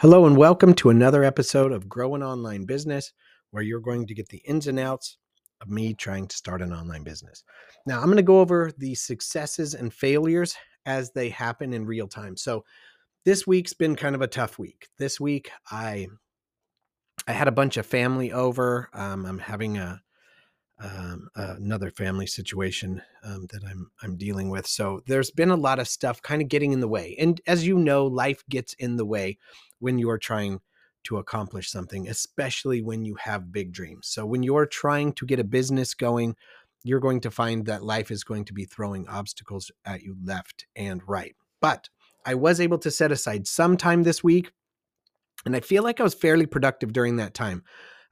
Hello, and welcome to another episode of Grow an Online Business, where you're going to get the ins and outs of me trying to start an online business. Now, I'm going to go over the successes and failures as they happen in real time. So, this week's been kind of a tough week. This week, I I had a bunch of family over. Um, I'm having a um, another family situation um, that I'm I'm dealing with. So there's been a lot of stuff kind of getting in the way, and as you know, life gets in the way when you are trying to accomplish something, especially when you have big dreams. So when you're trying to get a business going, you're going to find that life is going to be throwing obstacles at you left and right. But I was able to set aside some time this week, and I feel like I was fairly productive during that time.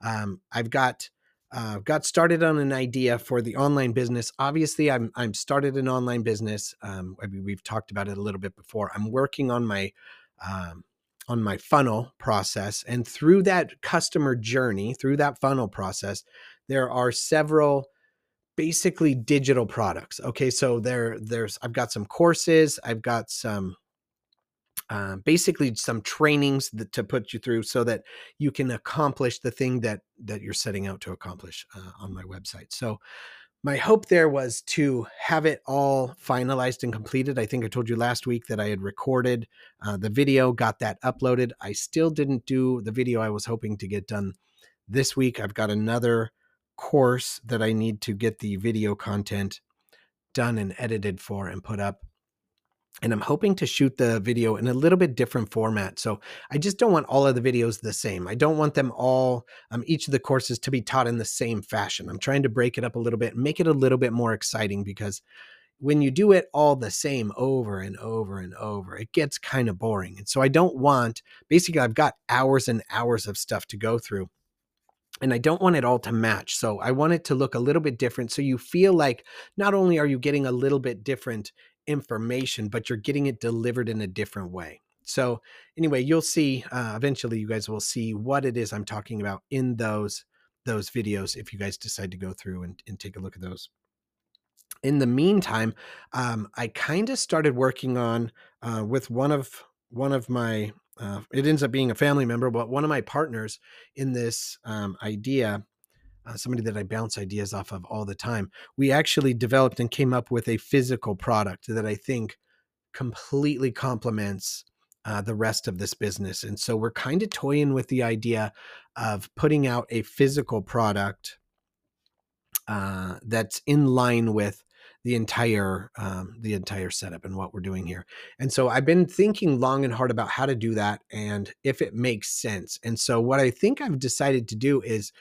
Um, I've got uh, got started on an idea for the online business. Obviously, I'm I'm started an online business. Um, I mean, we've talked about it a little bit before. I'm working on my um, on my funnel process, and through that customer journey, through that funnel process, there are several basically digital products. Okay, so there there's I've got some courses, I've got some uh, basically some trainings that, to put you through so that you can accomplish the thing that that you're setting out to accomplish uh, on my website so my hope there was to have it all finalized and completed. I think i told you last week that i had recorded uh, the video got that uploaded. I still didn't do the video i was hoping to get done this week. I've got another course that i need to get the video content done and edited for and put up and I'm hoping to shoot the video in a little bit different format. So I just don't want all of the videos the same. I don't want them all, um, each of the courses to be taught in the same fashion. I'm trying to break it up a little bit, make it a little bit more exciting because when you do it all the same over and over and over, it gets kind of boring. And so I don't want, basically, I've got hours and hours of stuff to go through and I don't want it all to match. So I want it to look a little bit different. So you feel like not only are you getting a little bit different information, but you're getting it delivered in a different way. So anyway, you'll see uh, eventually. You guys will see what it is I'm talking about in those those videos if you guys decide to go through and, and take a look at those. In the meantime, um, I kind of started working on uh, with one of one of my. Uh, it ends up being a family member, but one of my partners in this um, idea uh, somebody that I bounce ideas off of all the time. We actually developed and came up with a physical product that I think completely complements uh, the rest of this business. And so we're kind of toying with the idea of putting out a physical product uh, that's in line with the entire um, the entire setup and what we're doing here. And so I've been thinking long and hard about how to do that and if it makes sense. And so what I think I've decided to do is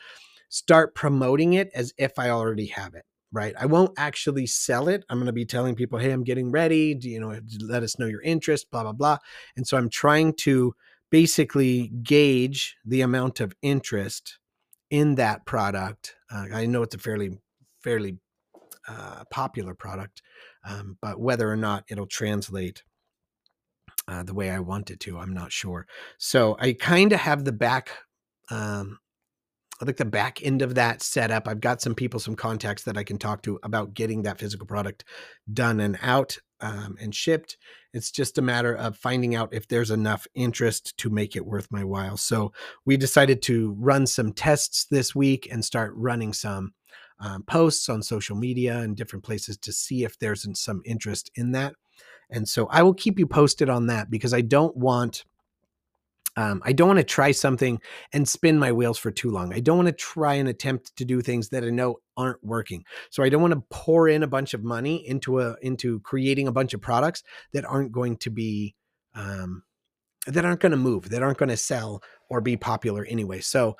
start promoting it as if I already have it. Right. I won't actually sell it. I'm going to be telling people, hey, I'm getting ready. Do you know, let us know your interest, blah, blah, blah. And so I'm trying to basically gauge the amount of interest in that product. Uh, I know it's a fairly, fairly uh, popular product, um, but whether or not it'll translate uh, the way I want it to, I'm not sure. So I kind of have the back um, I like the back end of that setup. I've got some people, some contacts that I can talk to about getting that physical product done and out um, and shipped. It's just a matter of finding out if there's enough interest to make it worth my while. So we decided to run some tests this week and start running some um, posts on social media and different places to see if there's some interest in that. And so I will keep you posted on that because I don't want um, I don't want to try something and spin my wheels for too long. I don't want to try and attempt to do things that I know aren't working. So I don't want to pour in a bunch of money into a into creating a bunch of products that aren't going to be um, that aren't going to move, that aren't going to sell or be popular anyway. So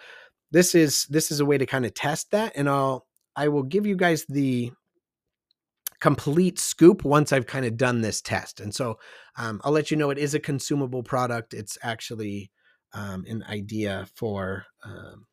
this is this is a way to kind of test that, and I'll I will give you guys the complete scoop once I've kind of done this test. And so um, I'll let you know it is a consumable product. It's actually um, an idea for um,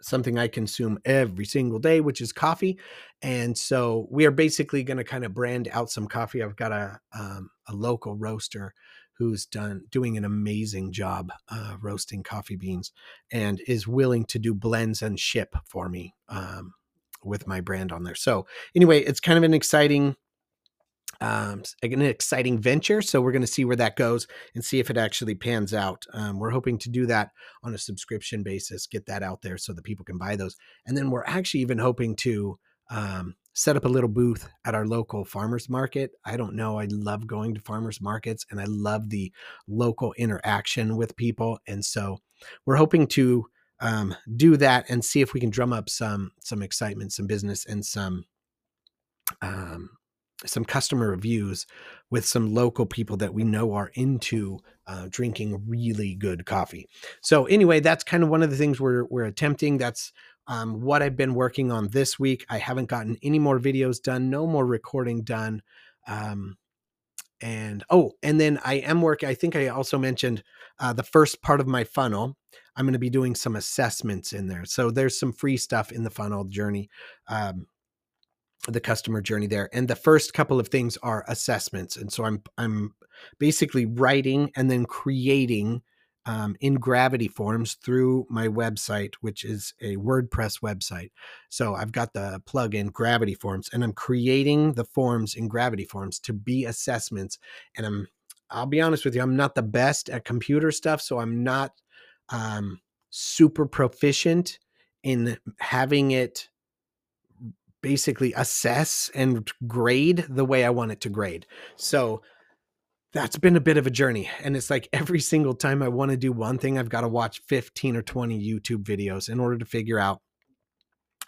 something I consume every single day, which is coffee. And so we are basically going to kind of brand out some coffee. I've got a, um, a local roaster who's done doing an amazing job uh, roasting coffee beans and is willing to do blends and ship for me um, with my brand on there. So anyway, it's kind of an exciting um, an exciting venture. So we're going to see where that goes and see if it actually pans out. Um, we're hoping to do that on a subscription basis, get that out there so that people can buy those. And then we're actually even hoping to um, set up a little booth at our local farmers market. I don't know. I love going to farmers markets and I love the local interaction with people. And so we're hoping to um, do that and see if we can drum up some some excitement, some business, and some um, some customer reviews with some local people that we know are into uh, drinking really good coffee. So anyway, that's kind of one of the things we're we're attempting. That's um, what I've been working on this week. I haven't gotten any more videos done, no more recording done. Um, and oh, and then I am working. I think I also mentioned uh, the first part of my funnel. I'm going to be doing some assessments in there. So there's some free stuff in the funnel journey. Um, the customer journey there and the first couple of things are assessments and so i'm i'm basically writing and then creating um, in gravity forms through my website which is a wordpress website so i've got the plugin gravity forms and i'm creating the forms in gravity forms to be assessments and i'm i'll be honest with you i'm not the best at computer stuff so i'm not um, super proficient in having it basically assess and grade the way I want it to grade. So that's been a bit of a journey. And it's like every single time I want to do one thing, I've got to watch 15 or 20 YouTube videos in order to figure out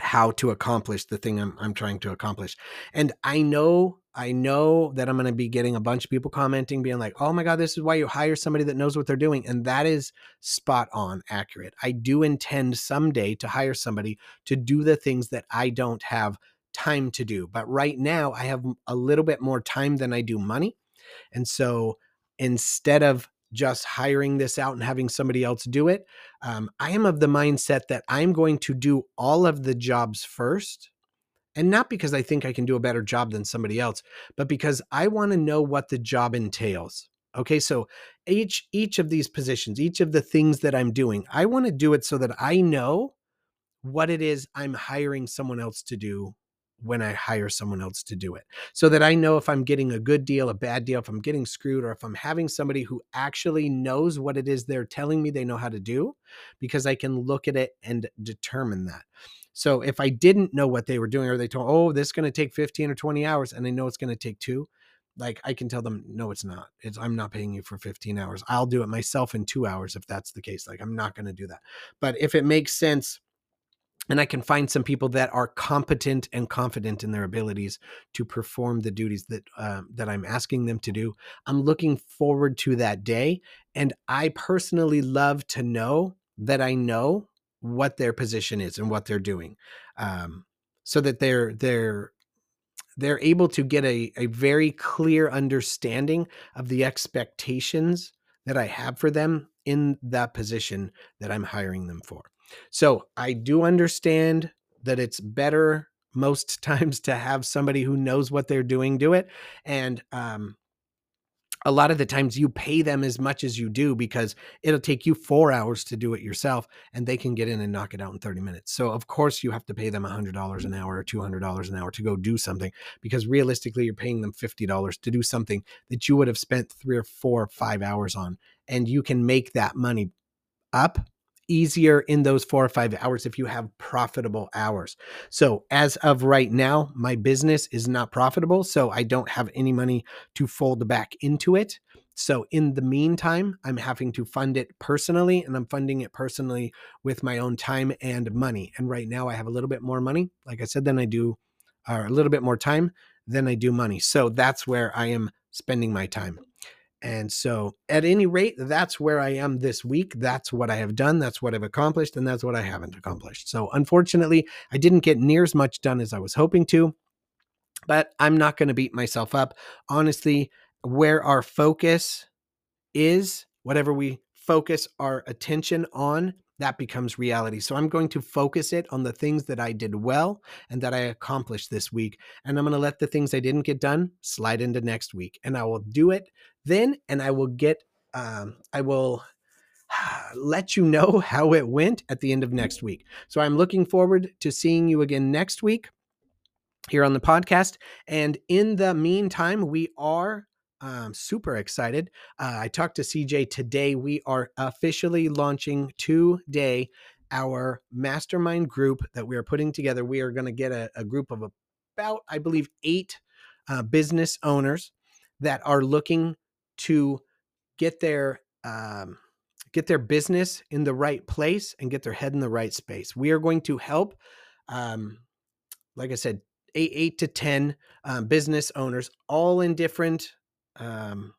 how to accomplish the thing I'm, I'm trying to accomplish. And I know, I know that I'm going to be getting a bunch of people commenting, being like, oh my God, this is why you hire somebody that knows what they're doing. And that is spot on accurate. I do intend someday to hire somebody to do the things that I don't have time to do. But right now, I have a little bit more time than I do money. And so instead of just hiring this out and having somebody else do it. Um, I am of the mindset that I'm going to do all of the jobs first. And not because I think I can do a better job than somebody else, but because I want to know what the job entails. Okay, so each each of these positions, each of the things that I'm doing, I want to do it so that I know what it is I'm hiring someone else to do when I hire someone else to do it so that I know if I'm getting a good deal, a bad deal, if I'm getting screwed, or if I'm having somebody who actually knows what it is they're telling me they know how to do, because I can look at it and determine that. So if I didn't know what they were doing, or they told, oh, this is going to take 15 or 20 hours, and I know it's going to take two, like I can tell them, no, it's not. It's I'm not paying you for 15 hours. I'll do it myself in two hours if that's the case. Like I'm not going to do that. But if it makes sense and I can find some people that are competent and confident in their abilities to perform the duties that uh, that I'm asking them to do. I'm looking forward to that day, and I personally love to know that I know what their position is and what they're doing, um, so that they're they're they're able to get a, a very clear understanding of the expectations that I have for them in that position that I'm hiring them for. So I do understand that it's better most times to have somebody who knows what they're doing do it. And um, a lot of the times you pay them as much as you do because it'll take you four hours to do it yourself and they can get in and knock it out in 30 minutes. So, of course, you have to pay them $100 an hour or $200 an hour to go do something because realistically, you're paying them $50 to do something that you would have spent three or four or five hours on. And you can make that money up easier in those four or five hours if you have profitable hours. So, as of right now, my business is not profitable. So, I don't have any money to fold back into it. So, in the meantime, I'm having to fund it personally, and I'm funding it personally with my own time and money. And right now, I have a little bit more money, like I said, than I do, or a little bit more time than I do money. So, that's where I am spending my time. And so, at any rate, that's where I am this week. That's what I have done. That's what I've accomplished. And that's what I haven't accomplished. So, unfortunately, I didn't get near as much done as I was hoping to, but I'm not going to beat myself up. Honestly, where our focus is, whatever we focus our attention on, that becomes reality. So I'm going to focus it on the things that I did well and that I accomplished this week. And I'm going to let the things I didn't get done slide into next week. And I will do it then and I will get, um, I will let you know how it went at the end of next week. So I'm looking forward to seeing you again next week. here on the podcast. And in the meantime, we are um, super excited. Uh, I talked to CJ today. We are officially launching today our mastermind group that we are putting together. We are going to get a, a, group of about, I believe, eight uh, business owners that are looking to get their um, get their business in the right place and get their head in the right space. We are going to help, um, like I said, eight, eight to ten um, business owners, all in different um,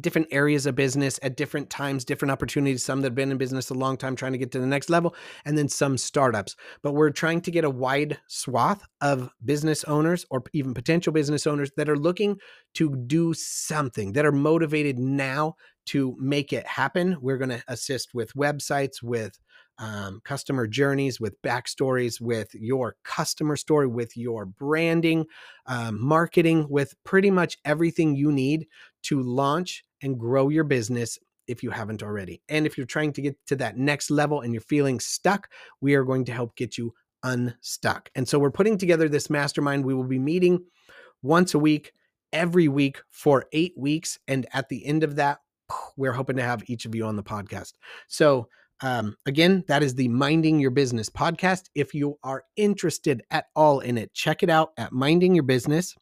different areas of business at different times, different opportunities. Some that have been in business a long time trying to get to the next level, and then some startups. But we're trying to get a wide swath of business owners or even potential business owners that are looking to do something, that are motivated now to make it happen. We're going to assist with websites, with um, customer journeys, with backstories, with your customer story, with your branding, um, marketing, with pretty much everything you need to launch and grow your business if you haven't already. And if you're trying to get to that next level and you're feeling stuck, we are going to help get you unstuck. And so we're putting together this mastermind. We will be meeting once a week, every week for eight weeks. And at the end of that, we're hoping to have each of you on the podcast. So, um, again, that is the Minding Your Business podcast. If you are interested at all in it, check it out at Minding Your Business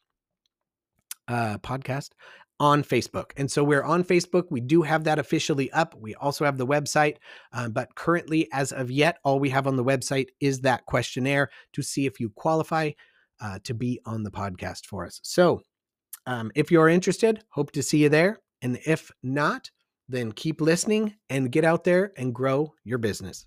uh, podcast on Facebook. And so we're on Facebook. We do have that officially up. We also have the website. Uh, but currently, as of yet, all we have on the website is that questionnaire to see if you qualify uh, to be on the podcast for us. So um, if you're interested, hope to see you there. And if not, then keep listening and get out there and grow your business.